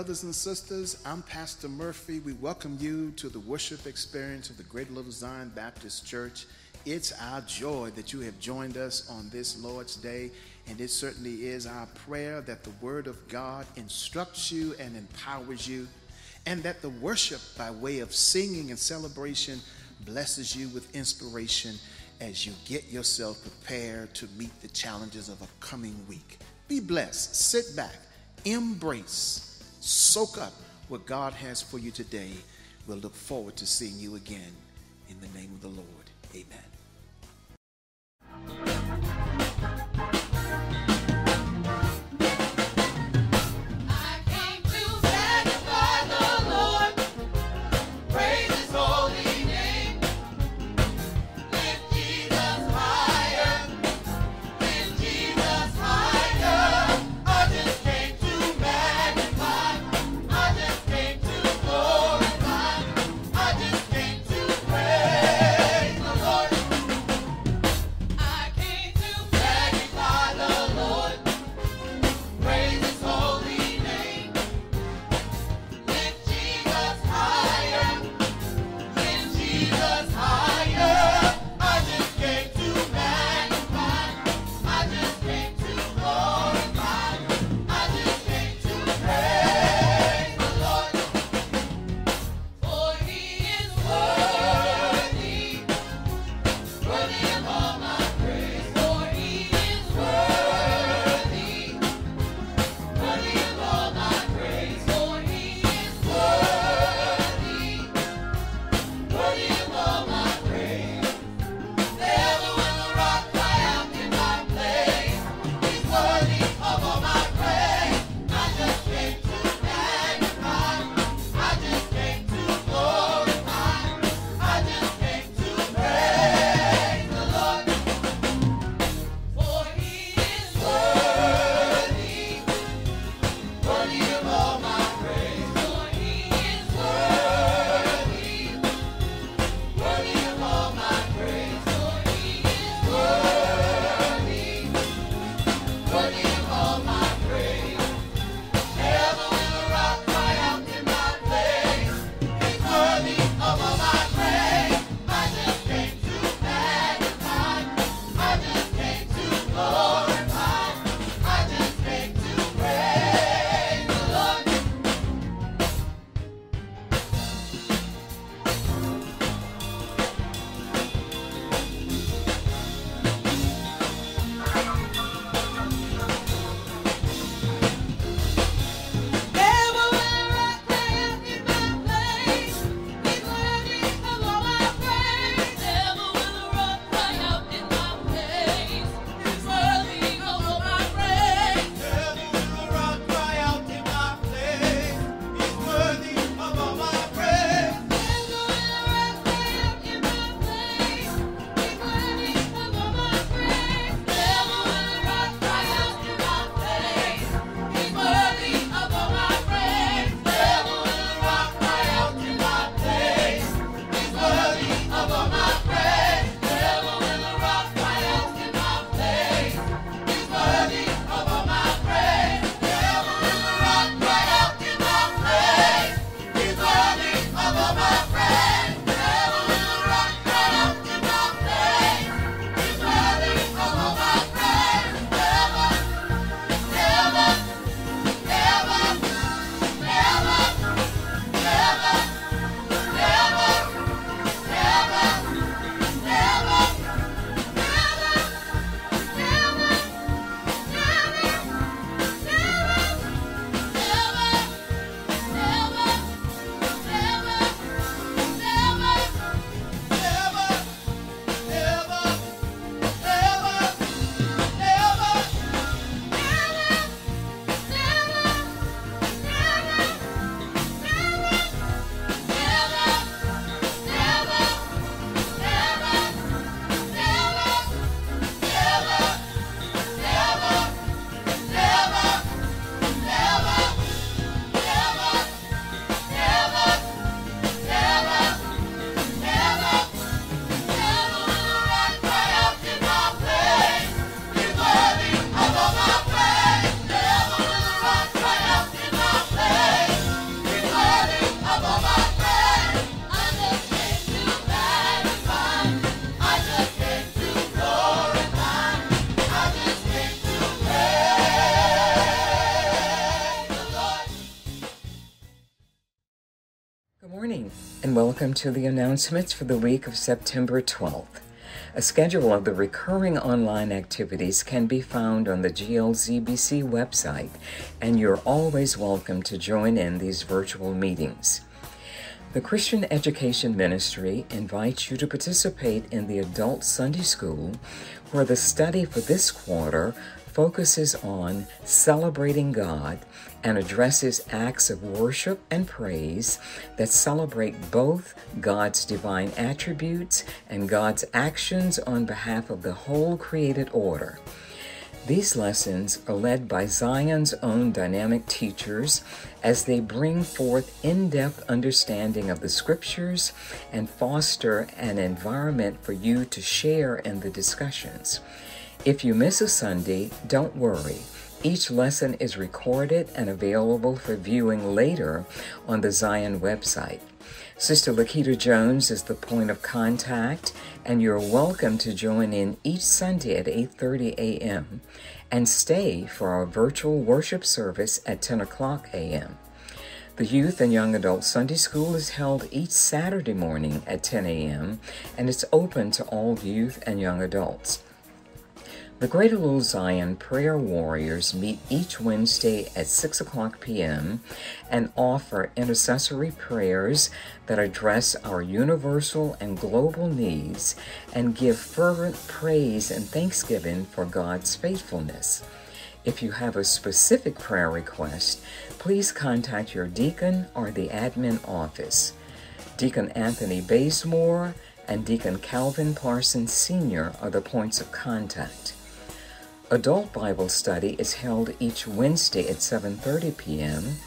brothers and sisters. I'm Pastor Murphy. We welcome you to the worship experience of the Great Little Zion Baptist Church. It's our joy that you have joined us on this Lord's Day, and it certainly is our prayer that the Word of God instructs you and empowers you, and that the worship by way of singing and celebration blesses you with inspiration as you get yourself prepared to meet the challenges of a coming week. Be blessed. Sit back embrace, soak up what God has for you today. We'll look forward to seeing you again in the name of the Lord. Amen. Welcome to the announcements for the week of September 12th. A schedule of the recurring online activities can be found on the GLZBC website, and you're always welcome to join in these virtual meetings. The Christian Education Ministry invites you to participate in the Adult Sunday School, where the study for this quarter focuses on celebrating God and addresses acts of worship and praise that celebrate both God's divine attributes and God's actions on behalf of the whole created order. These lessons are led by Zion's own dynamic teachers as they bring forth in depth understanding of the scriptures and foster an environment for you to share in the discussions. If you miss a Sunday, don't worry. Each lesson is recorded and available for viewing later on the Zion website. Sister Lakita Jones is the point of contact, and you're welcome to join in each Sunday at 8:30 a.m. and stay for our virtual worship service at 10 o'clock a.m. The Youth and Young Adult Sunday School is held each Saturday morning at 10 a.m. and it's open to all youth and young adults. The Greater Little Zion Prayer Warriors meet each Wednesday at 6 o'clock p.m. and offer intercessory prayers that address our universal and global needs and give fervent praise and thanksgiving for God's faithfulness. If you have a specific prayer request, please contact your deacon or the admin office. Deacon Anthony Bazemore and Deacon Calvin Parsons Sr. are the points of contact. Adult Bible Study is held each Wednesday at 7:30 p.m.,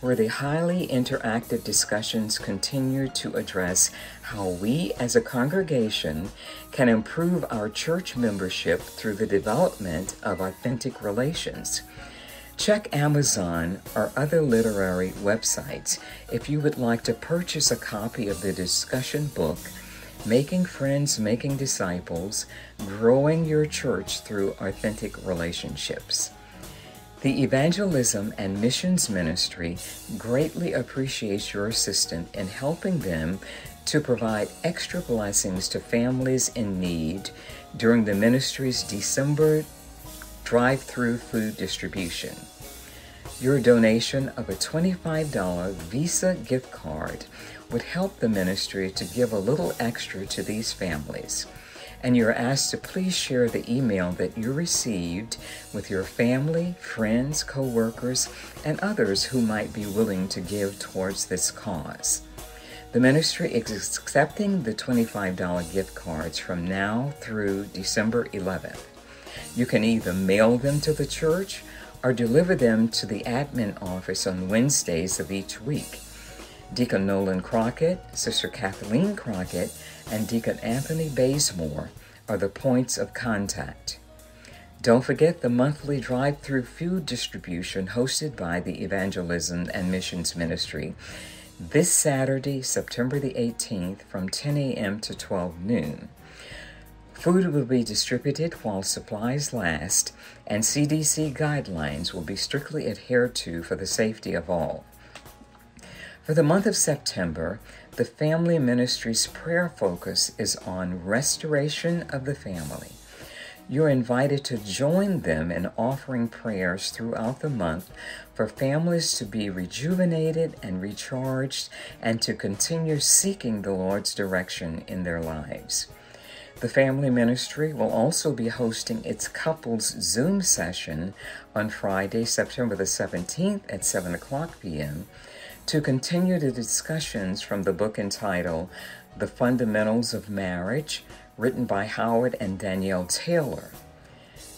where the highly interactive discussions continue to address how we as a congregation can improve our church membership through the development of authentic relations. Check Amazon or other literary websites if you would like to purchase a copy of the discussion book making friends, making disciples, growing your church through authentic relationships. The Evangelism and Missions Ministry greatly appreciates your assistance in helping them to provide extra blessings to families in need during the ministry's December drive through food distribution. Your donation of a $25 Visa gift card would help the ministry to give a little extra to these families. And you're asked to please share the email that you received with your family, friends, co workers, and others who might be willing to give towards this cause. The ministry is accepting the $25 gift cards from now through December 11th. You can either mail them to the church or deliver them to the admin office on Wednesdays of each week. Deacon Nolan Crockett, Sister Kathleen Crockett, and Deacon Anthony Bazemore are the points of contact. Don't forget the monthly drive through food distribution hosted by the Evangelism and Missions Ministry this Saturday, September the 18th, from 10 a.m. to 12 noon. Food will be distributed while supplies last, and CDC guidelines will be strictly adhered to for the safety of all. For the month of September, the Family Ministry's prayer focus is on restoration of the family. You're invited to join them in offering prayers throughout the month for families to be rejuvenated and recharged and to continue seeking the Lord's direction in their lives. The family ministry will also be hosting its couples Zoom session on Friday, September the 17th at 7 o'clock p.m to continue the discussions from the book entitled The Fundamentals of Marriage, written by Howard and Danielle Taylor.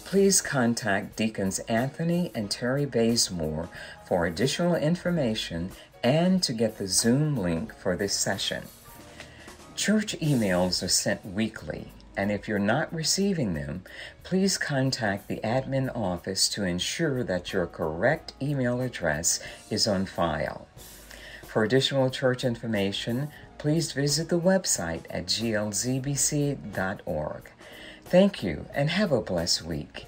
Please contact Deacons Anthony and Terry Bazemore for additional information and to get the Zoom link for this session. Church emails are sent weekly, and if you're not receiving them, please contact the admin office to ensure that your correct email address is on file. For additional church information, please visit the website at glzbc.org. Thank you and have a blessed week.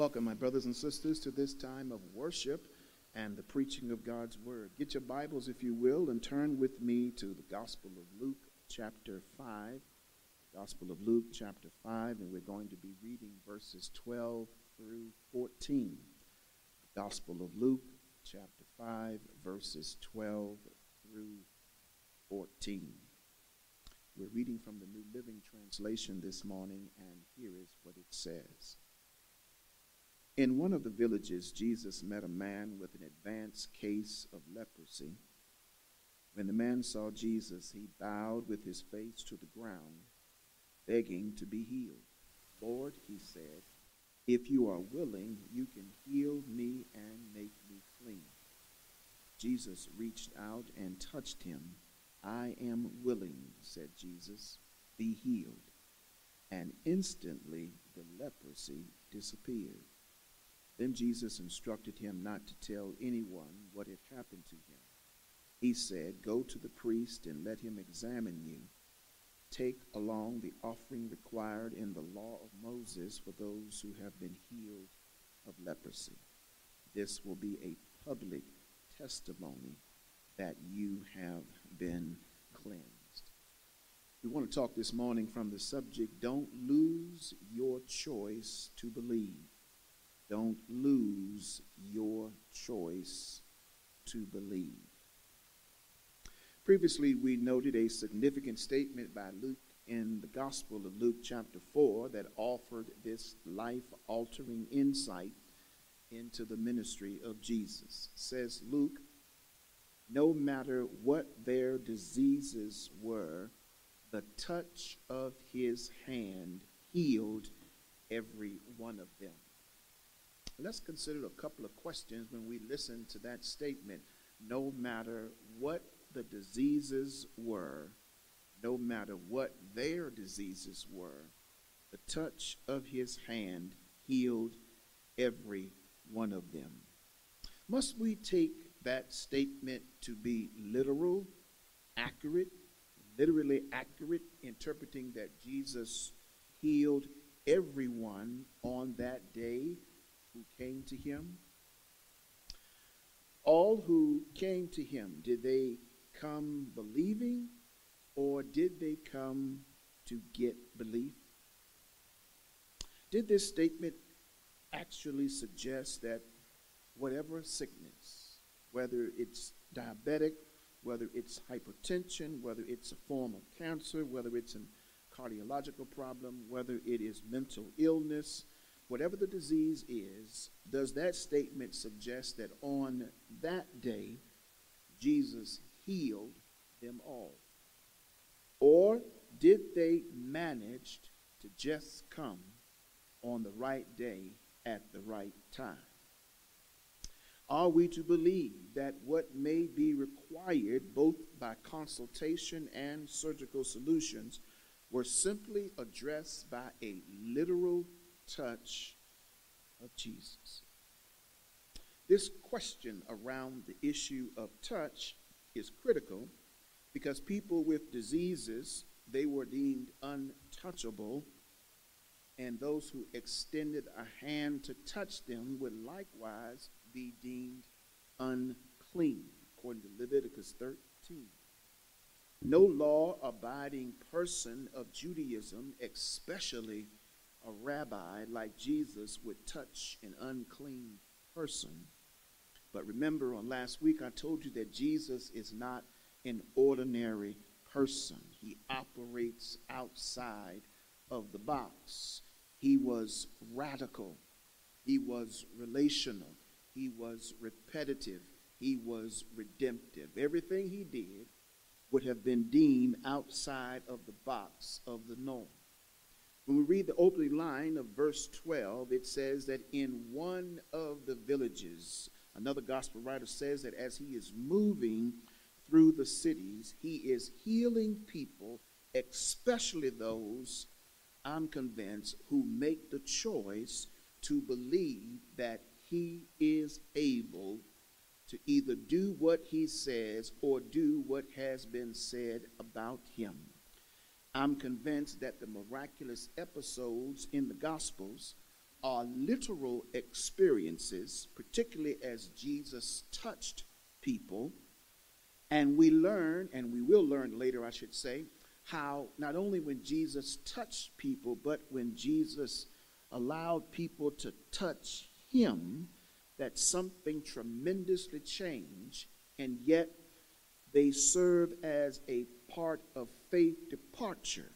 Welcome, my brothers and sisters, to this time of worship and the preaching of God's Word. Get your Bibles, if you will, and turn with me to the Gospel of Luke, chapter 5. Gospel of Luke, chapter 5, and we're going to be reading verses 12 through 14. Gospel of Luke, chapter 5, verses 12 through 14. We're reading from the New Living Translation this morning, and here is what it says. In one of the villages, Jesus met a man with an advanced case of leprosy. When the man saw Jesus, he bowed with his face to the ground, begging to be healed. Lord, he said, if you are willing, you can heal me and make me clean. Jesus reached out and touched him. I am willing, said Jesus, be healed. And instantly the leprosy disappeared. Then Jesus instructed him not to tell anyone what had happened to him. He said, Go to the priest and let him examine you. Take along the offering required in the law of Moses for those who have been healed of leprosy. This will be a public testimony that you have been cleansed. We want to talk this morning from the subject Don't lose your choice to believe. Don't lose your choice to believe. Previously, we noted a significant statement by Luke in the Gospel of Luke, chapter 4, that offered this life altering insight into the ministry of Jesus. Says Luke, no matter what their diseases were, the touch of his hand healed every one of them. Let's consider a couple of questions when we listen to that statement. No matter what the diseases were, no matter what their diseases were, the touch of his hand healed every one of them. Must we take that statement to be literal, accurate, literally accurate, interpreting that Jesus healed everyone on that day who came to him? All who came to him, did they come believing or did they come to get belief? Did this statement actually suggest that whatever sickness, whether it's diabetic, whether it's hypertension, whether it's a form of cancer, whether it's a cardiological problem, whether it is mental illness, whatever the disease is, does that statement suggest that on that day, Jesus healed them all? Or did they manage to just come on the right day at the right time? Are we to believe that what may be required, both by consultation and surgical solutions, were simply addressed by a literal touch of Jesus? This question around the issue of touch is critical because people with diseases they were deemed untouchable and those who extended a hand to touch them would likewise be deemed unclean according to Leviticus 13 no law abiding person of Judaism especially a rabbi like Jesus would touch an unclean person but remember, on last week, I told you that Jesus is not an ordinary person, he operates outside of the box. He was radical, he was relational, he was repetitive, he was redemptive. Everything he did would have been deemed outside of the box of the norm. When we read the opening line of verse 12, it says that in one of the villages, Another gospel writer says that as he is moving through the cities, he is healing people, especially those, I'm convinced, who make the choice to believe that he is able to either do what he says or do what has been said about him. I'm convinced that the miraculous episodes in the Gospels are literal experiences, particularly as Jesus touched people. And we learn, and we will learn later, I should say, how not only when Jesus touched people, but when Jesus allowed people to touch him, that something tremendously changed, and yet they serve as a part of faith departure,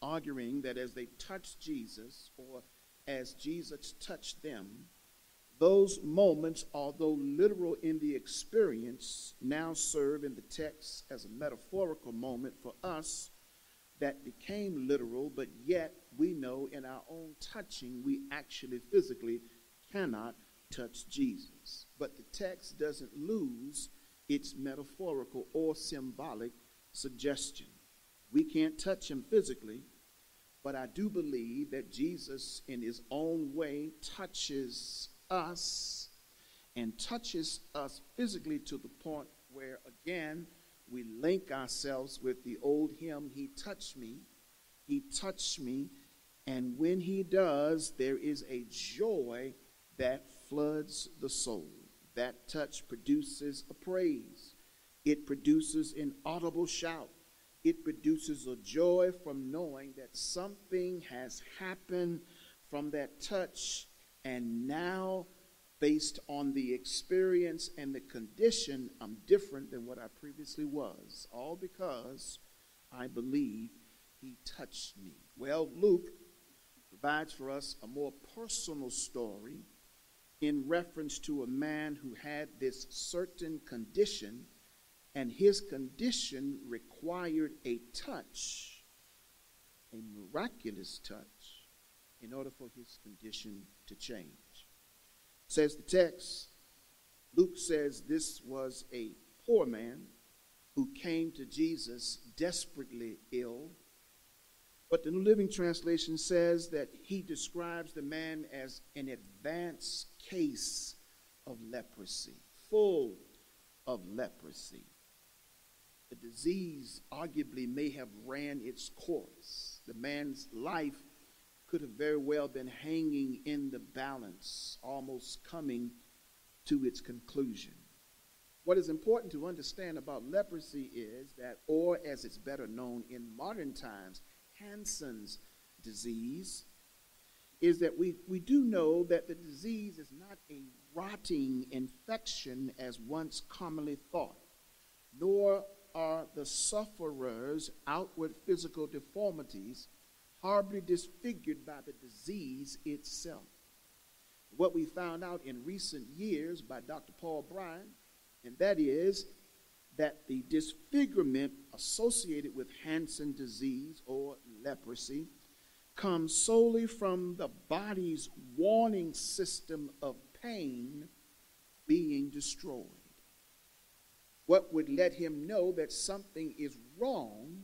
arguing that as they touched Jesus or as Jesus touched them, those moments, although literal in the experience, now serve in the text as a metaphorical moment for us that became literal, but yet we know in our own touching we actually physically cannot touch Jesus. But the text doesn't lose its metaphorical or symbolic suggestion. We can't touch him physically, but I do believe that Jesus, in his own way, touches us and touches us physically to the point where, again, we link ourselves with the old hymn, He touched me, He touched me. And when He does, there is a joy that floods the soul. That touch produces a praise, it produces an audible shout, it produces a joy from knowing that something has happened from that touch, and now, based on the experience and the condition, I'm different than what I previously was, all because I believe he touched me. Well, Luke provides for us a more personal story in reference to a man who had this certain condition, and his condition required a touch, a miraculous touch, in order for his condition to change. Says the text, Luke says this was a poor man who came to Jesus desperately ill but the New Living Translation says that he describes the man as an advanced case of leprosy, full of leprosy. The disease arguably may have ran its course. The man's life could have very well been hanging in the balance, almost coming to its conclusion. What is important to understand about leprosy is that, or as it's better known in modern times, Hansen's disease is that we, we do know that the disease is not a rotting infection as once commonly thought, nor are the sufferer's outward physical deformities horribly disfigured by the disease itself. What we found out in recent years by Dr. Paul Brand, and that is that the disfigurement associated with Hansen disease or leprosy comes solely from the body's warning system of pain being destroyed. What would let him know that something is wrong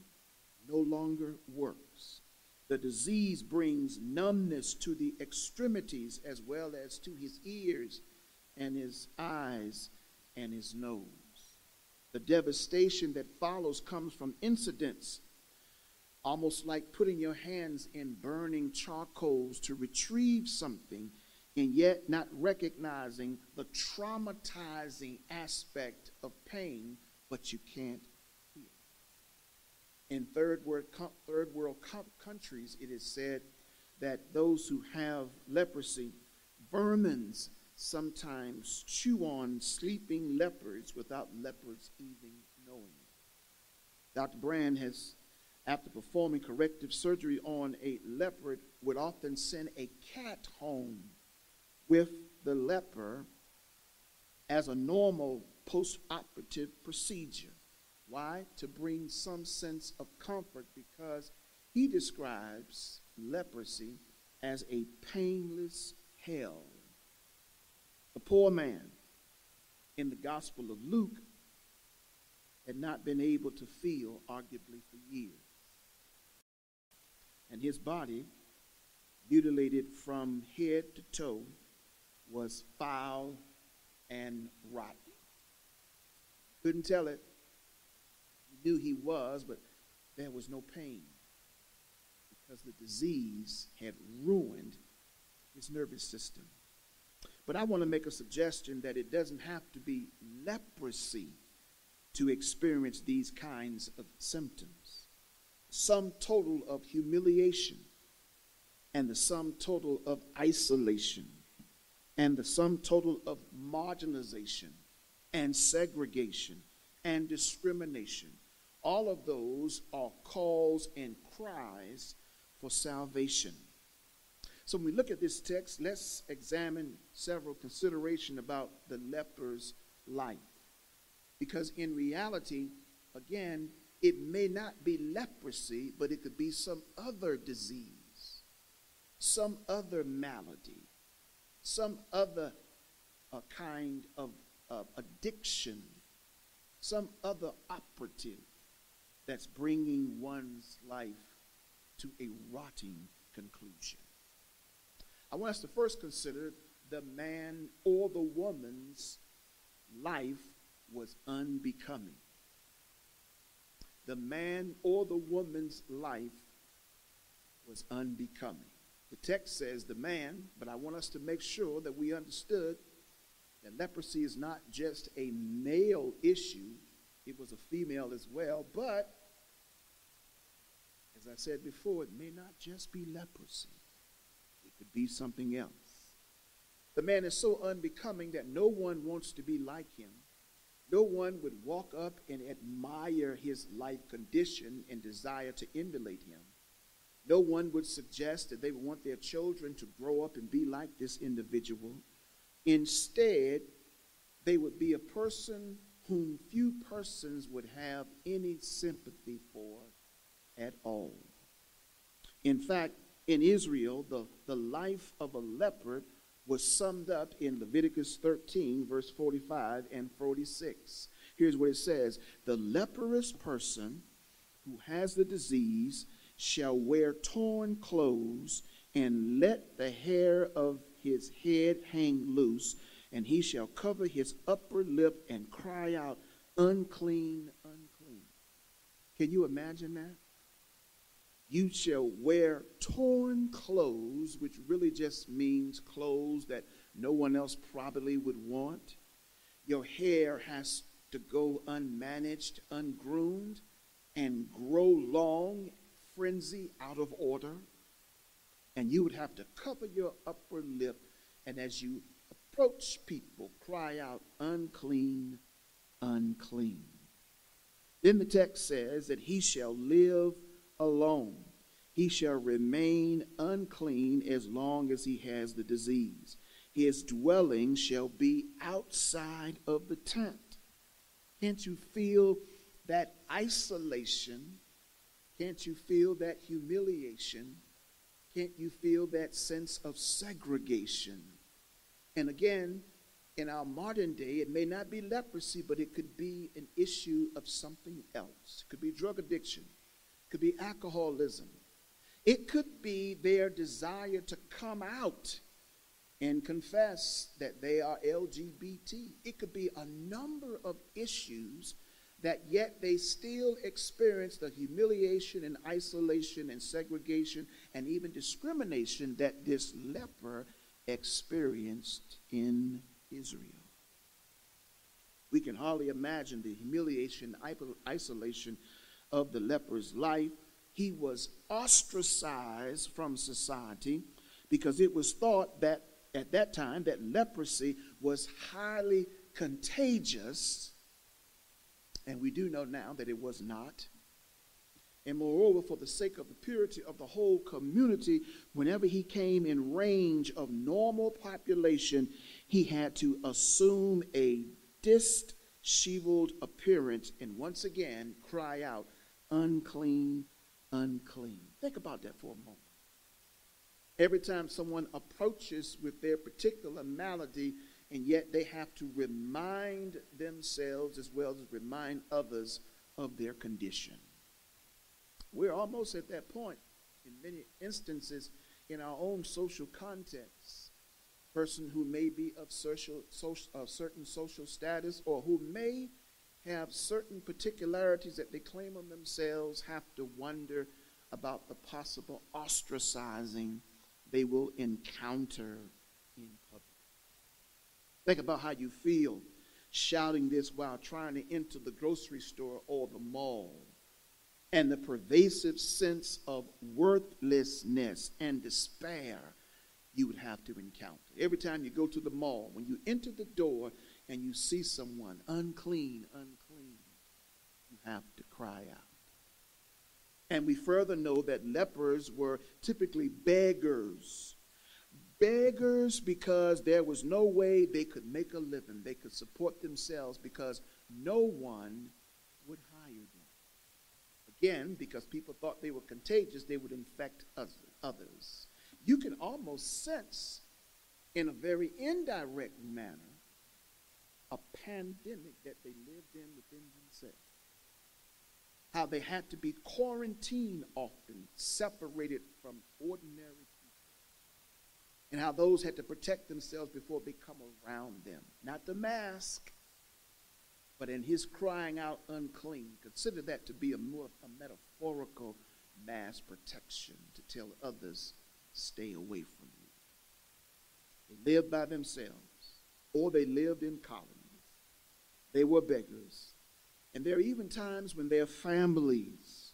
no longer works. The disease brings numbness to the extremities as well as to his ears and his eyes and his nose. The devastation that follows comes from incidents almost like putting your hands in burning charcoals to retrieve something and yet not recognizing the traumatizing aspect of pain, but you can't heal. In third world, third world countries, it is said that those who have leprosy, vermins sometimes chew on sleeping lepers without lepers even knowing. Dr. Brand has after performing corrective surgery on a leper, would often send a cat home with the leper as a normal post operative procedure. Why? To bring some sense of comfort because he describes leprosy as a painless hell. The poor man in the Gospel of Luke had not been able to feel, arguably, for years and his body, mutilated from head to toe, was foul and rotten. Couldn't tell it. Knew he was, but there was no pain because the disease had ruined his nervous system. But I want to make a suggestion that it doesn't have to be leprosy to experience these kinds of symptoms. Sum total of humiliation and the sum total of isolation and the sum total of marginalization and segregation and discrimination. All of those are calls and cries for salvation. So when we look at this text, let's examine several consideration about the leper's life. Because in reality, again, it may not be leprosy, but it could be some other disease, some other malady, some other uh, kind of uh, addiction, some other operative that's bringing one's life to a rotting conclusion. I want us to first consider the man or the woman's life was unbecoming. The man or the woman's life was unbecoming. The text says the man, but I want us to make sure that we understood that leprosy is not just a male issue, it was a female as well, but as I said before, it may not just be leprosy, it could be something else. The man is so unbecoming that no one wants to be like him. No one would walk up and admire his life condition and desire to emulate him. No one would suggest that they would want their children to grow up and be like this individual. Instead, they would be a person whom few persons would have any sympathy for at all. In fact, in Israel, the, the life of a leper was summed up in Leviticus 13, verse 45 and 46. Here's what it says The leprous person who has the disease shall wear torn clothes and let the hair of his head hang loose, and he shall cover his upper lip and cry out, Unclean, unclean. Can you imagine that? You shall wear torn clothes, which really just means clothes that no one else probably would want. Your hair has to go unmanaged, ungroomed, and grow long, frenzy, out of order. And you would have to cover your upper lip, and as you approach people, cry out, unclean, unclean. Then the text says that he shall live alone. He shall remain unclean as long as he has the disease. His dwelling shall be outside of the tent. Can't you feel that isolation? Can't you feel that humiliation? Can't you feel that sense of segregation? And again, in our modern day, it may not be leprosy, but it could be an issue of something else. It could be drug addiction it could be alcoholism. It could be their desire to come out and confess that they are LGBT. It could be a number of issues that yet they still experience the humiliation and isolation and segregation and even discrimination that this leper experienced in Israel. We can hardly imagine the humiliation, isolation of the leper's life. He was ostracized from society because it was thought that at that time that leprosy was highly contagious. And we do know now that it was not. And moreover, for the sake of the purity of the whole community, whenever he came in range of normal population, he had to assume a disheveled appearance and once again cry out, unclean, unclean. Think about that for a moment. Every time someone approaches with their particular malady, and yet they have to remind themselves as well as remind others of their condition. We're almost at that point in many instances in our own social context. Person who may be of social, social, uh, certain social status or who may have certain particularities that they claim on themselves have to wonder about the possible ostracizing they will encounter. Think about how you feel shouting this while trying to enter the grocery store or the mall and the pervasive sense of worthlessness and despair you would have to encounter. Every time you go to the mall, when you enter the door and you see someone unclean, unclean, you have to cry out. And we further know that lepers were typically beggars. Beggars because there was no way they could make a living, they could support themselves because no one would hire them. Again, because people thought they were contagious, they would infect others. You can almost sense, in a very indirect manner, a pandemic that they lived in within themselves. How they had to be quarantined often, separated from ordinary. And how those had to protect themselves before they come around them. Not the mask, but in his crying out unclean, consider that to be a, more, a metaphorical mass protection to tell others, stay away from you. They lived by themselves, or they lived in colonies. They were beggars. And there are even times when their families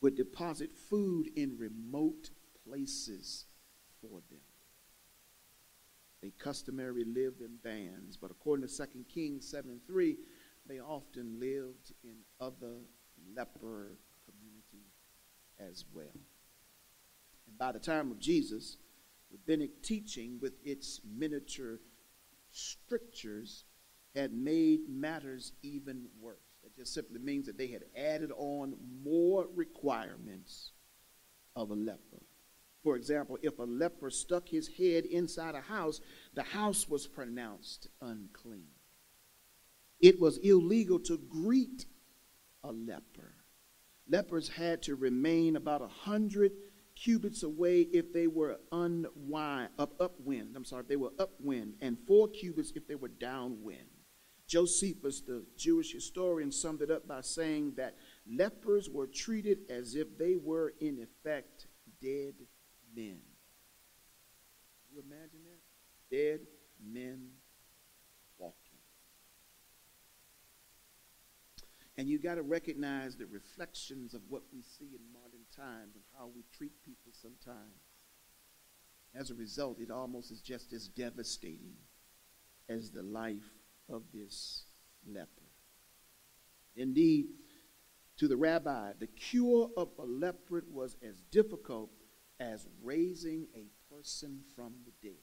would deposit food in remote places them. They customarily lived in bands, but according to 2 Kings 7 3, they often lived in other leper communities as well. And by the time of Jesus, rabbinic teaching with its miniature strictures had made matters even worse. That just simply means that they had added on more requirements of a leper. For example, if a leper stuck his head inside a house, the house was pronounced unclean. It was illegal to greet a leper. Lepers had to remain about a hundred cubits away if they were unwind, up, upwind. I'm sorry, if they were upwind, and four cubits if they were downwind. Josephus, the Jewish historian, summed it up by saying that lepers were treated as if they were, in effect, dead men. You imagine that? Dead men walking. And you got to recognize the reflections of what we see in modern times and how we treat people sometimes. As a result, it almost is just as devastating as the life of this leper. Indeed, to the rabbi, the cure of a leper was as difficult as raising a person from the dead.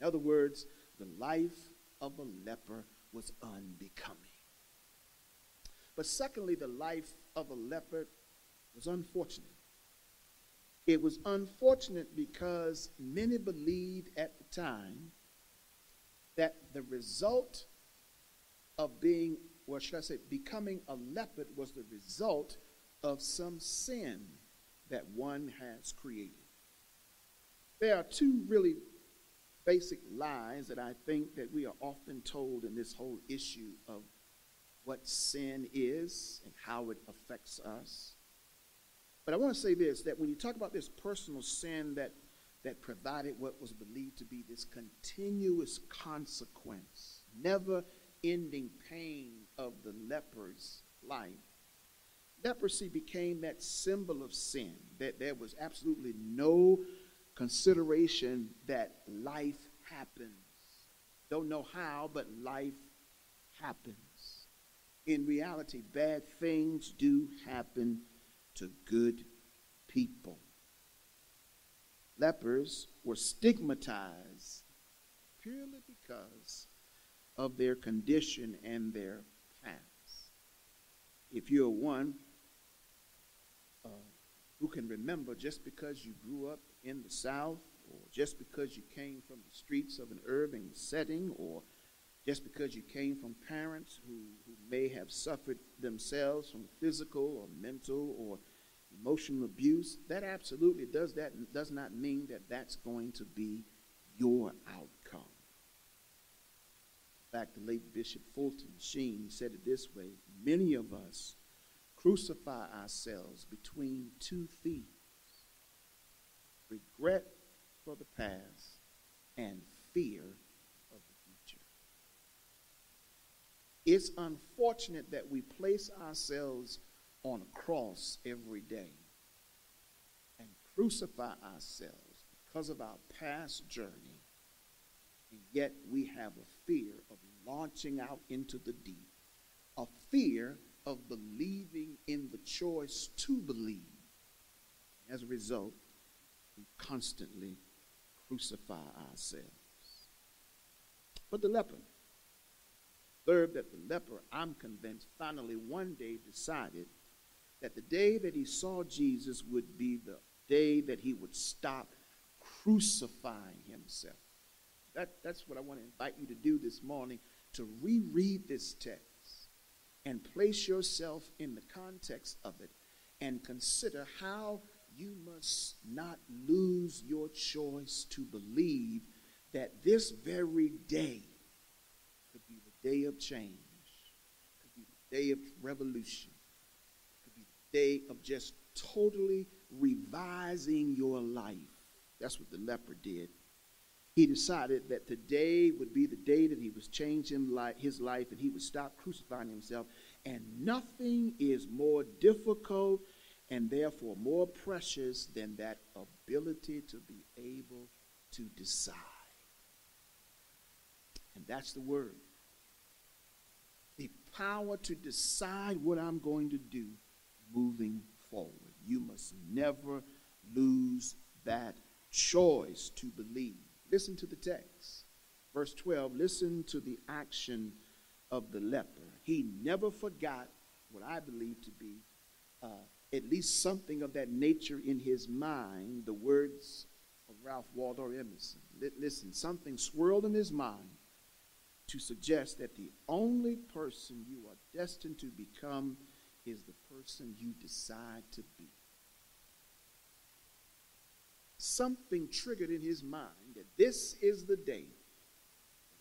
In other words, the life of a leper was unbecoming. But secondly, the life of a leper was unfortunate. It was unfortunate because many believed at the time that the result of being, or should I say, becoming a leper was the result of some sin that one has created. There are two really basic lies that I think that we are often told in this whole issue of what sin is and how it affects us. But I want to say this that when you talk about this personal sin that that provided what was believed to be this continuous consequence, never ending pain of the leper's life, leprosy became that symbol of sin, that there was absolutely no consideration that life happens. Don't know how, but life happens. In reality, bad things do happen to good people. Lepers were stigmatized purely because of their condition and their past. If you're one who can remember just because you grew up in the South, or just because you came from the streets of an urban setting, or just because you came from parents who, who may have suffered themselves from physical or mental or emotional abuse, that absolutely does that does not mean that that's going to be your outcome. In fact, the late Bishop Fulton Sheen said it this way: Many of us crucify ourselves between two thieves. regret for the past, and fear of the future. It's unfortunate that we place ourselves on a cross every day and crucify ourselves because of our past journey, and yet we have a fear of launching out into the deep, a fear of believing in the choice to believe. As a result, we constantly crucify ourselves. But the leper, observe that the leper, I'm convinced, finally one day decided that the day that he saw Jesus would be the day that he would stop crucifying himself. That, that's what I want to invite you to do this morning to reread this text and place yourself in the context of it and consider how you must not lose your choice to believe that this very day could be the day of change, could be the day of revolution, could be the day of just totally revising your life. That's what the leper did. He decided that today would be the day that he was changing his life and he would stop crucifying himself. And nothing is more difficult and therefore more precious than that ability to be able to decide. And that's the word. The power to decide what I'm going to do moving forward. You must never lose that choice to believe. Listen to the text. Verse 12 listen to the action of the leper. He never forgot what I believe to be uh, at least something of that nature in his mind, the words of Ralph Waldo Emerson. Listen, something swirled in his mind to suggest that the only person you are destined to become is the person you decide to be. Something triggered in his mind that this is the day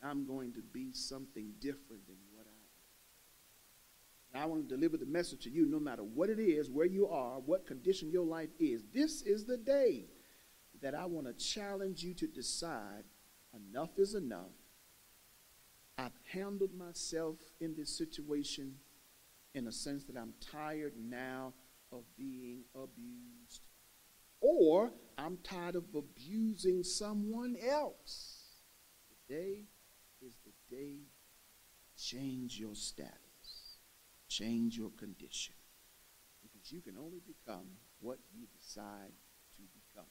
I'm going to be something different than what I am. And I want to deliver the message to you no matter what it is, where you are, what condition your life is. This is the day that I want to challenge you to decide enough is enough. I've handled myself in this situation in a sense that I'm tired now of being abused. Or I'm tired of abusing someone else. Today is the day change your status change your condition. Because you can only become what you decide to become.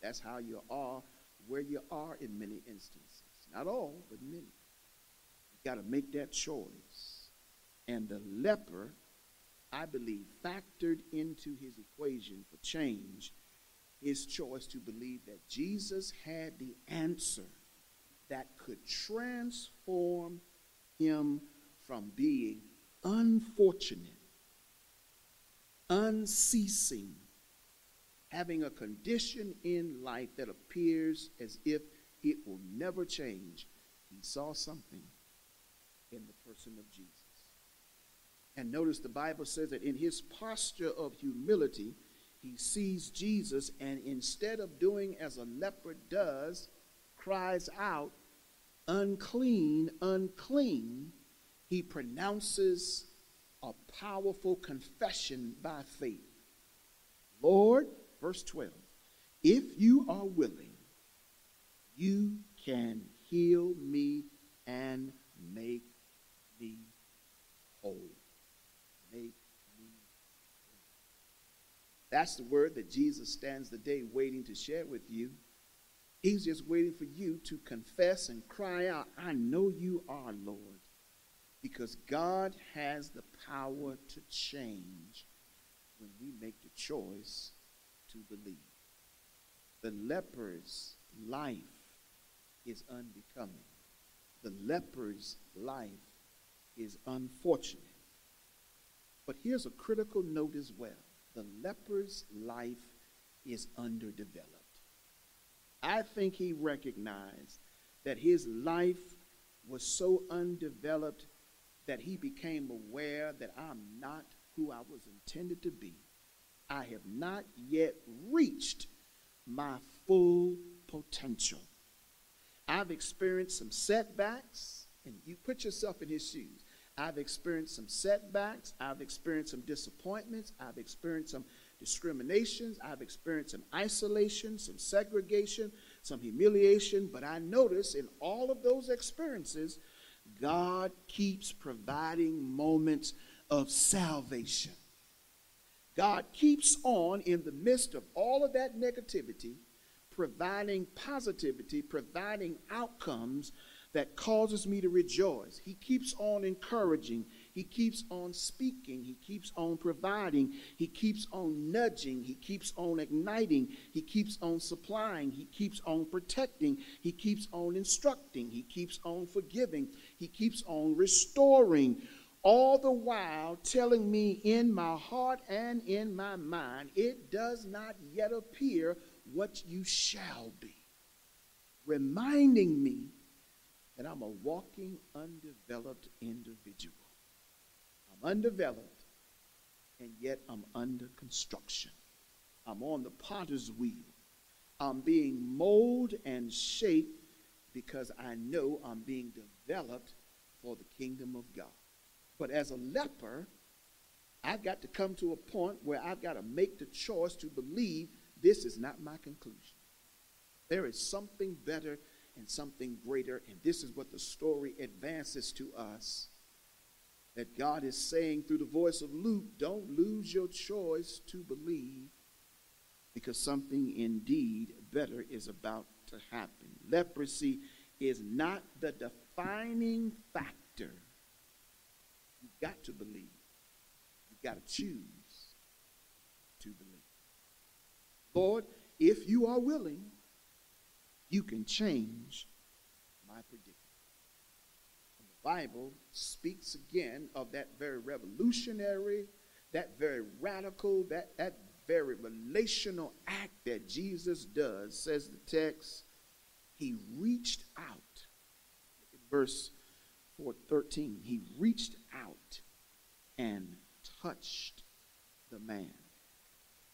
That's how you are where you are in many instances. Not all, but many. You got to make that choice. And the leper, I believe, factored into his equation for change his choice to believe that Jesus had the answer that could transform him from being unfortunate, unceasing, having a condition in life that appears as if it will never change, he saw something in the person of Jesus. And notice the Bible says that in his posture of humility, he sees Jesus, and instead of doing as a leper does, cries out, unclean, unclean, he pronounces a powerful confession by faith. Lord, verse 12, if you are willing, you can heal me and make me whole. Make. That's the word that Jesus stands the day waiting to share with you. He's just waiting for you to confess and cry out, I know you are, Lord because God has the power to change when we make the choice to believe. The leper's life is unbecoming. The leper's life is unfortunate. But here's a critical note as well the leper's life is underdeveloped. I think he recognized that his life was so undeveloped that he became aware that I'm not who I was intended to be. I have not yet reached my full potential. I've experienced some setbacks, and you put yourself in his shoes. I've experienced some setbacks. I've experienced some disappointments. I've experienced some discriminations. I've experienced some isolation, some segregation, some humiliation. But I notice in all of those experiences, God keeps providing moments of salvation. God keeps on in the midst of all of that negativity, providing positivity, providing outcomes that causes me to rejoice. He keeps on encouraging. He keeps on speaking. He keeps on providing. He keeps on nudging. He keeps on igniting. He keeps on supplying. He keeps on protecting. He keeps on instructing. He keeps on forgiving. He keeps on restoring. All the while telling me in my heart and in my mind, it does not yet appear what you shall be. Reminding me that I'm a walking, undeveloped individual. I'm undeveloped, and yet I'm under construction. I'm on the potter's wheel. I'm being molded and shaped because I know I'm being developed for the kingdom of God. But as a leper, I've got to come to a point where I've got to make the choice to believe this is not my conclusion. There is something better and something greater. And this is what the story advances to us that God is saying through the voice of Luke don't lose your choice to believe because something indeed better is about to happen. Leprosy is not the defining factor. You've got to believe. You've got to choose to believe. Lord, if you are willing, you can change my predicament. And the Bible speaks again of that very revolutionary, that very radical, that, that very relational act that Jesus does, says the text, he reached out. Verse 413, he reached out and touched the man.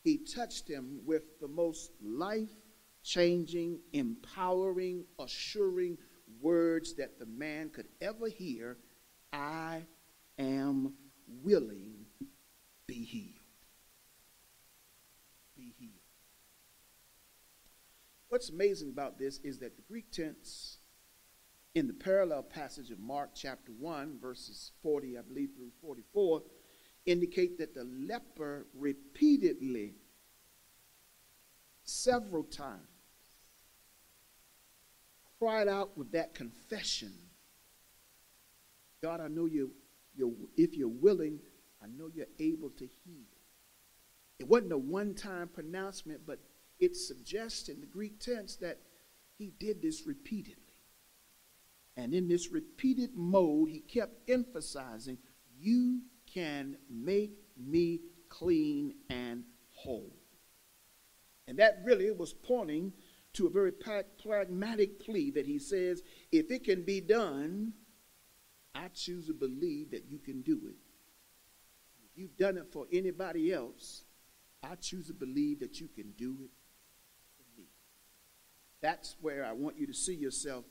He touched him with the most life changing, empowering, assuring words that the man could ever hear I am willing, be healed. Be healed. What's amazing about this is that the Greek tense in the parallel passage of Mark chapter 1, verses 40, I believe, through 44, indicate that the leper repeatedly, several times, cried out with that confession God, I know you, you if you're willing, I know you're able to heal. It wasn't a one time pronouncement, but it suggests in the Greek tense that he did this repeatedly. And in this repeated mode, he kept emphasizing, You can make me clean and whole. And that really was pointing to a very pragmatic plea that he says, if it can be done, I choose to believe that you can do it. If you've done it for anybody else, I choose to believe that you can do it for me. That's where I want you to see yourself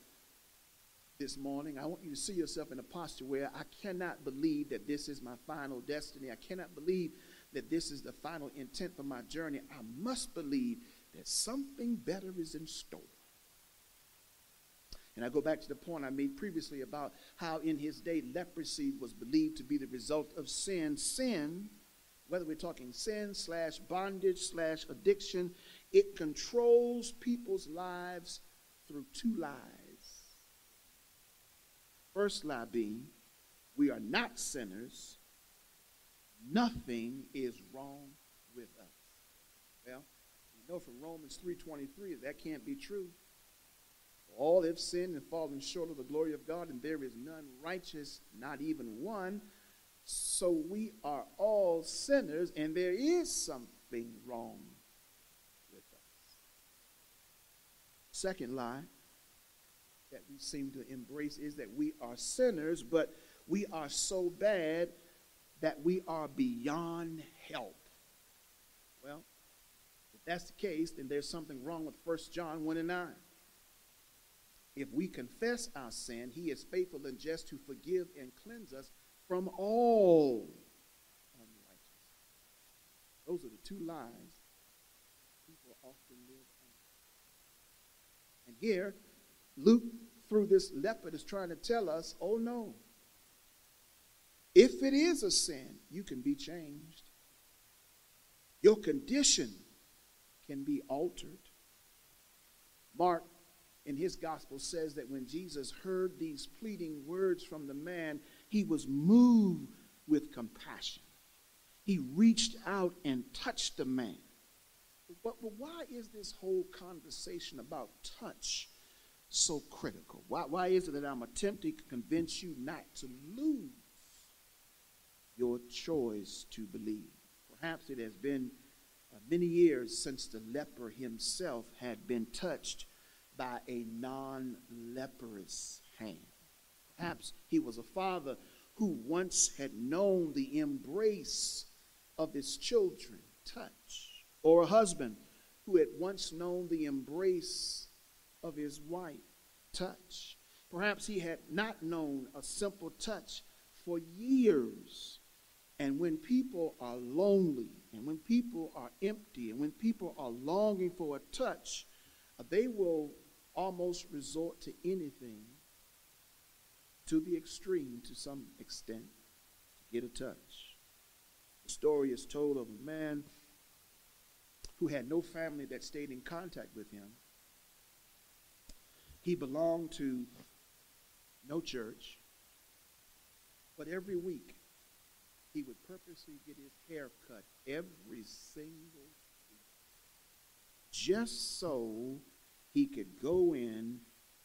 this morning. I want you to see yourself in a posture where I cannot believe that this is my final destiny. I cannot believe that this is the final intent for my journey. I must believe that something better is in store. And I go back to the point I made previously about how in his day leprosy was believed to be the result of sin. Sin, whether we're talking sin slash bondage slash addiction, it controls people's lives through two lies. First lie being, we are not sinners. Nothing is wrong know from Romans 3.23 that can't be true. All have sinned and fallen short of the glory of God, and there is none righteous, not even one. So we are all sinners, and there is something wrong with us. Second lie that we seem to embrace is that we are sinners, but we are so bad that we are beyond help. That's the case, then there's something wrong with 1 John 1 and 9. If we confess our sin, he is faithful and just to forgive and cleanse us from all unrighteousness. Those are the two lies people often live under. And here, Luke, through this leper, is trying to tell us oh no. If it is a sin, you can be changed. Your condition can be altered. Mark in his gospel says that when Jesus heard these pleading words from the man, he was moved with compassion. He reached out and touched the man. But, but why is this whole conversation about touch so critical? Why, why is it that I'm attempting to convince you not to lose your choice to believe? Perhaps it has been Uh, many years since the leper himself had been touched by a non leprous hand. Perhaps he was a father who once had known the embrace of his children, touch, or a husband who had once known the embrace of his wife, touch. Perhaps he had not known a simple touch for years. And when people are lonely, and when people are empty, and when people are longing for a touch, uh, they will almost resort to anything to the extreme to some extent to get a touch. The story is told of a man who had no family that stayed in contact with him. He belonged to no church, but every week he would purposely get his hair cut every single week just so he could go in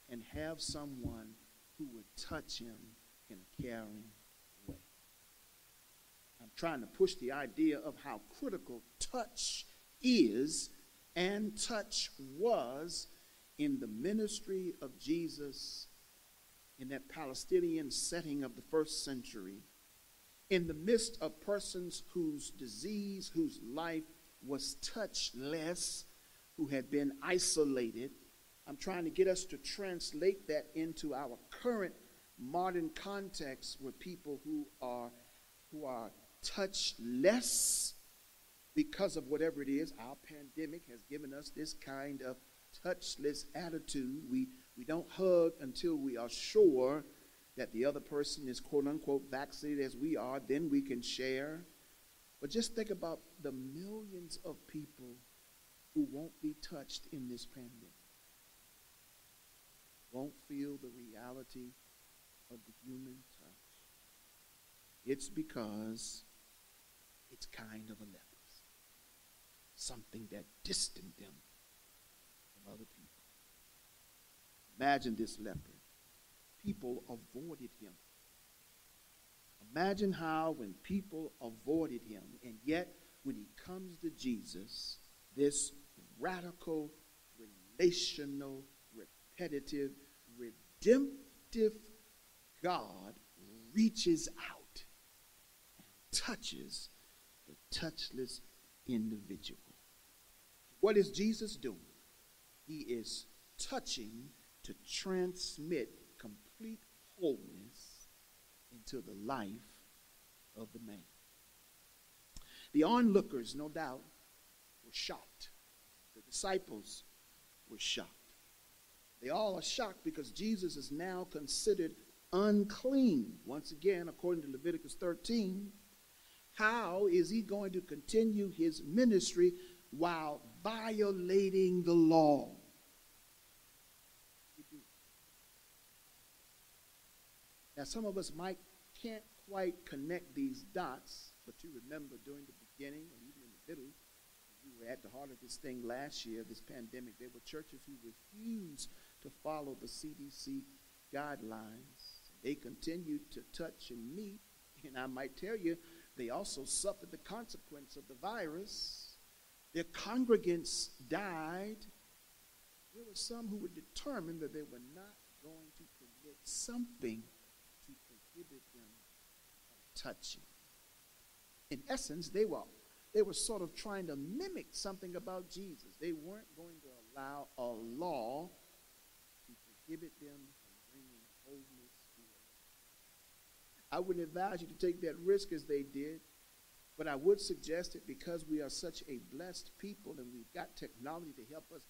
and have someone who would touch him in a caring way. I'm trying to push the idea of how critical touch is and touch was in the ministry of Jesus in that Palestinian setting of the first century, in the midst of persons whose disease, whose life was touchless, who had been isolated. I'm trying to get us to translate that into our current modern context with people who are who are touchless because of whatever it is. Our pandemic has given us this kind of touchless attitude. We we don't hug until we are sure that the other person is quote unquote vaccinated as we are, then we can share. But just think about the millions of people who won't be touched in this pandemic won't feel the reality of the human touch. It's because it's kind of a leprosy, something that distanced them from other people. Imagine this leper. People avoided him. Imagine how when people avoided him, and yet when he comes to Jesus, this radical, relational, repetitive, redemptive God reaches out and touches the touchless individual. What is Jesus doing? He is touching to transmit complete wholeness into the life of the man. The onlookers, no doubt, were shocked The disciples were shocked. They all are shocked because Jesus is now considered unclean. Once again, according to Leviticus 13, how is he going to continue his ministry while violating the law? Now, some of us might can't quite connect these dots, but you remember during the beginning and even in the middle, we were at the heart of this thing last year, this pandemic, there were churches who refused to follow the CDC guidelines. They continued to touch and meet, and I might tell you, they also suffered the consequence of the virus. Their congregants died. There were some who were determined that they were not going to permit something touching. In essence, they were they were sort of trying to mimic something about Jesus. They weren't going to allow a law to prohibit them from bringing wholeness to. I wouldn't advise you to take that risk as they did, but I would suggest it because we are such a blessed people and we've got technology to help us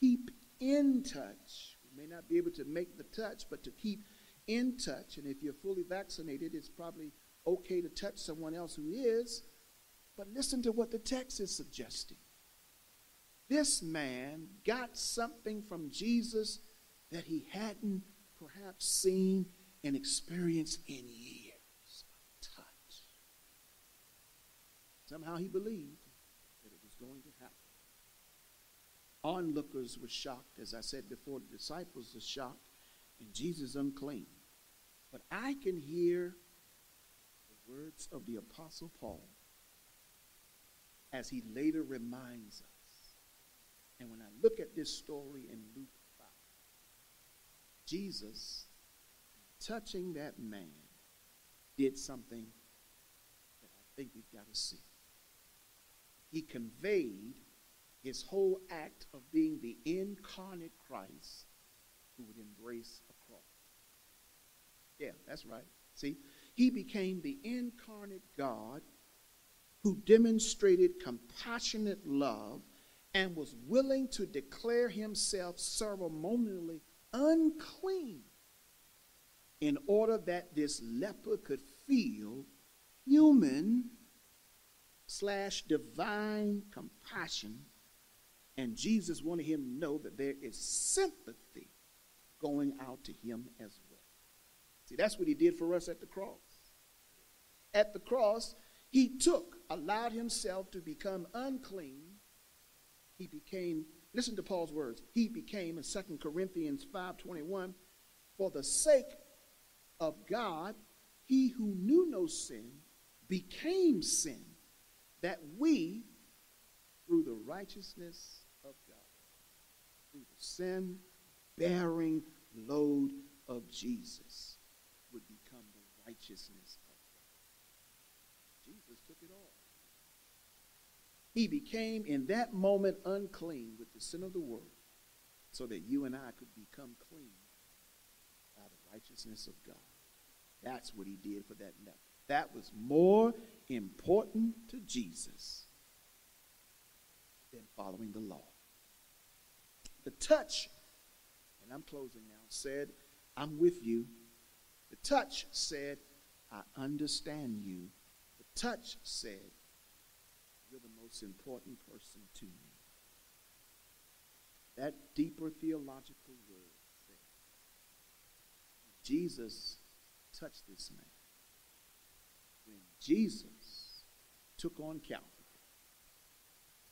keep in touch. We may not be able to make the touch, but to keep in touch. And if you're fully vaccinated, it's probably okay to touch someone else who is. But listen to what the text is suggesting. This man got something from Jesus that he hadn't perhaps seen and experienced in years. Touch. Somehow he believed that it was going to happen. Onlookers were shocked. As I said before, the disciples were shocked, and Jesus unclean. But I can hear words of the Apostle Paul as he later reminds us. And when I look at this story in Luke 5, Jesus, touching that man, did something that I think we've got to see. He conveyed his whole act of being the incarnate Christ who would embrace a cross. Yeah, that's right. See, he became the incarnate God who demonstrated compassionate love and was willing to declare himself ceremonially unclean in order that this leper could feel human slash divine compassion. And Jesus wanted him to know that there is sympathy going out to him as well. See, that's what he did for us at the cross. At the cross, he took, allowed himself to become unclean. He became, listen to Paul's words, he became in 2 Corinthians 5.21, for the sake of God, he who knew no sin became sin, that we, through the righteousness of God, through the sin bearing load of Jesus, become the righteousness Jesus took it all. He became in that moment unclean with the sin of the world so that you and I could become clean by the righteousness of God. That's what he did for that leper. That was more important to Jesus than following the law. The touch, and I'm closing now, said, I'm with you. The touch said, I understand you The touch said, You're the most important person to me. That deeper theological word said, Jesus touched this man. When Jesus took on Calvary,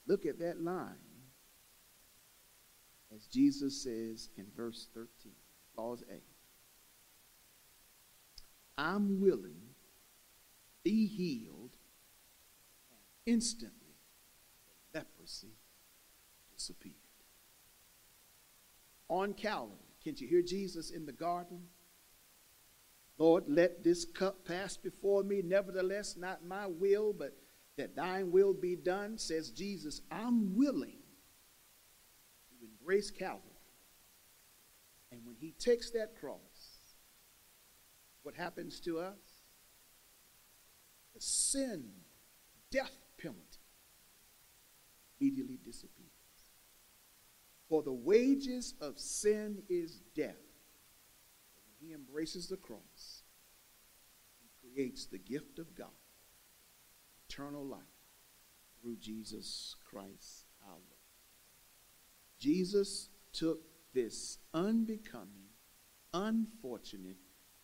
look at that line as Jesus says in verse 13, clause A. I'm willing be healed, and instantly the leprosy disappeared. On Calvary, can't you hear Jesus in the garden? Lord, let this cup pass before me. Nevertheless, not my will, but that thine will be done, says Jesus. I'm willing to embrace Calvary. And when he takes that cross, what happens to us? the sin, death penalty immediately disappears. For the wages of sin is death. When he embraces the cross, he creates the gift of God, eternal life, through Jesus Christ our Lord. Jesus took this unbecoming, unfortunate,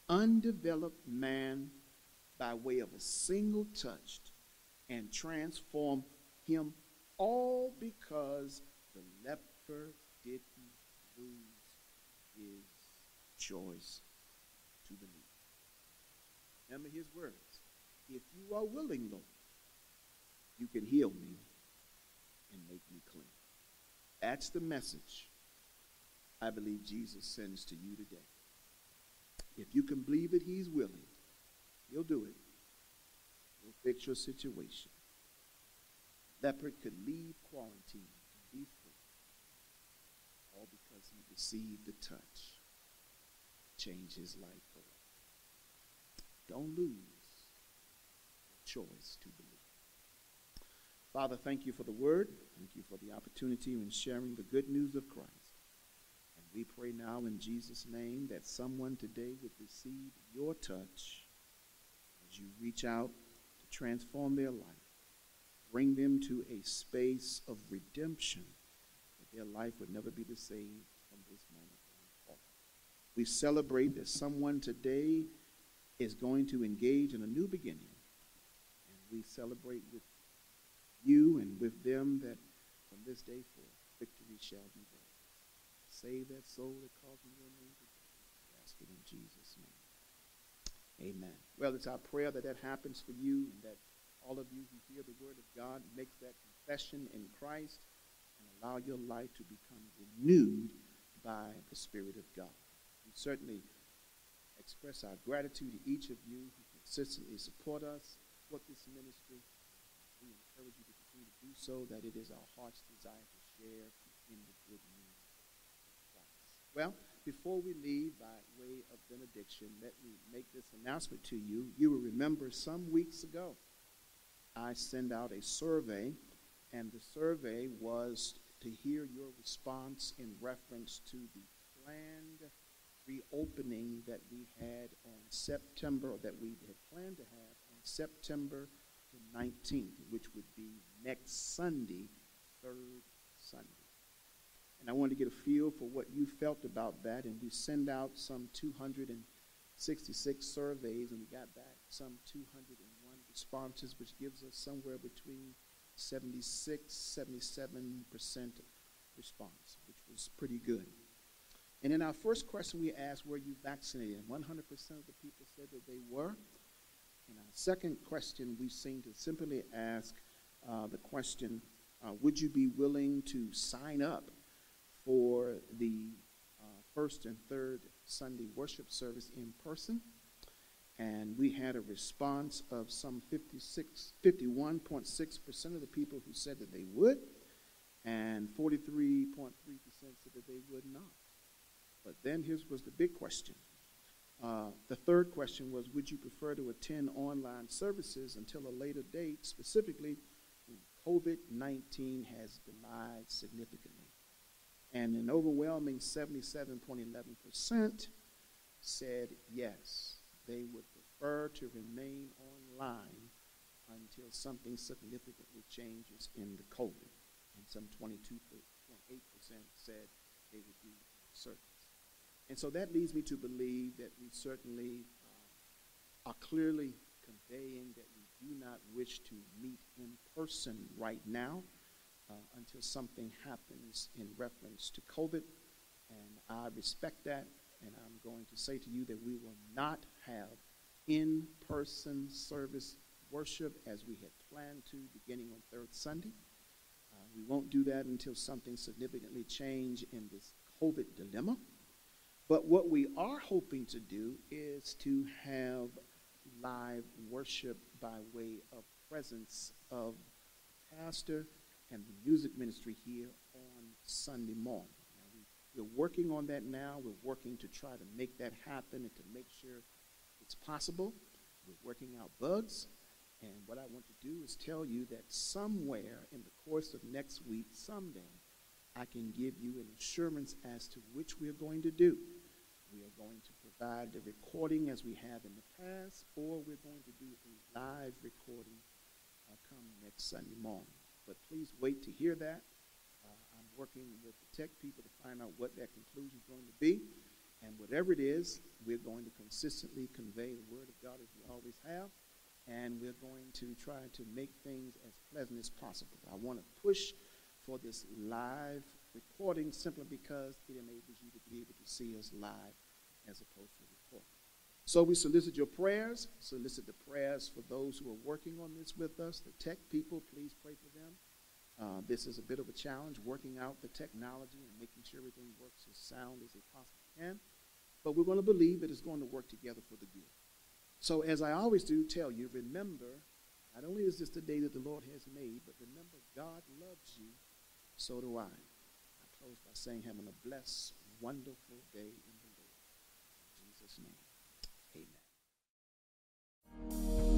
undeveloped man by way of a single touch and transform him all because the leper didn't lose his choice to believe. Remember his words. If you are willing, Lord, you can heal me and make me clean. That's the message I believe Jesus sends to you today. If you can believe it, he's willing. He'll do it. He'll fix your situation. leper could leave quarantine and be free, all because he received the touch, change his life forever. Don't lose the choice to believe. Father, thank you for the word. Thank you for the opportunity in sharing the good news of Christ. We pray now in Jesus' name that someone today would receive your touch as you reach out to transform their life, bring them to a space of redemption, that their life would never be the same from this moment on We celebrate that someone today is going to engage in a new beginning, and we celebrate with you and with them that from this day forth, victory shall be. Save that soul that calls on your name ask it in Jesus' name. Amen. Well, it's our prayer that that happens for you and that all of you who hear the word of God makes that confession in Christ and allow your life to become renewed by the Spirit of God. We certainly express our gratitude to each of you who consistently support us, support this ministry. We encourage you to continue to do so that it is our heart's desire to share in the good news. Well, before we leave by way of benediction, let me make this announcement to you. You will remember some weeks ago, I sent out a survey, and the survey was to hear your response in reference to the planned reopening that we had on September, or that we had planned to have on September the 19th, which would be next Sunday, third Sunday. And I wanted to get a feel for what you felt about that. And we send out some 266 surveys, and we got back some 201 responses, which gives us somewhere between 76, 77% response, which was pretty good. And in our first question, we asked, Were you vaccinated? 100% of the people said that they were. In our second question, we seem to simply ask uh, the question uh, Would you be willing to sign up for the uh, first and third Sunday worship service in person? And we had a response of some 56, 51.6% of the people who said that they would, and 43.3% said that they would not. But then here was the big question uh, the third question was Would you prefer to attend online services until a later date, specifically when COVID 19 has delayed significantly? And an overwhelming 77.11% said yes, they would prefer to remain online until something significantly changes in the COVID. And some 22.8% said they would be certain. And so that leads me to believe that we certainly uh, are clearly conveying that we do not wish to meet in person right now uh, until something happens in reference to COVID. And I respect that. And I'm going to say to you that we will not have in person service worship as we had planned to beginning on third Sunday. Uh, we won't do that until something significantly change in this COVID dilemma. But what we are hoping to do is to have live worship by way of presence of pastor and the music ministry here on Sunday morning. Now we, we're working on that now. We're working to try to make that happen and to make sure it's possible. We're working out bugs. And what I want to do is tell you that somewhere in the course of next week, someday, I can give you an assurance as to which we're going to do. We are going to provide the recording as we have in the past, or we're going to do a live recording uh, come next Sunday morning. But please wait to hear that. Uh, I'm working with the tech people to find out what that conclusion is going to be. And whatever it is, we're going to consistently convey the Word of God as we always have. And we're going to try to make things as pleasant as possible. I want to push for this live recording simply because it enables you to be able to see us live as opposed to. So we solicit your prayers, solicit the prayers for those who are working on this with us. The tech people, please pray for them. Uh, this is a bit of a challenge, working out the technology and making sure everything works as sound as it possibly can. But we're going to believe it is going to work together for the good. So, as I always do tell you, remember, Not only is this the day that the Lord has made, but remember, God loves you. So do I. I close by saying, having a blessed, wonderful day in the Lord. In Jesus' name, Thank you.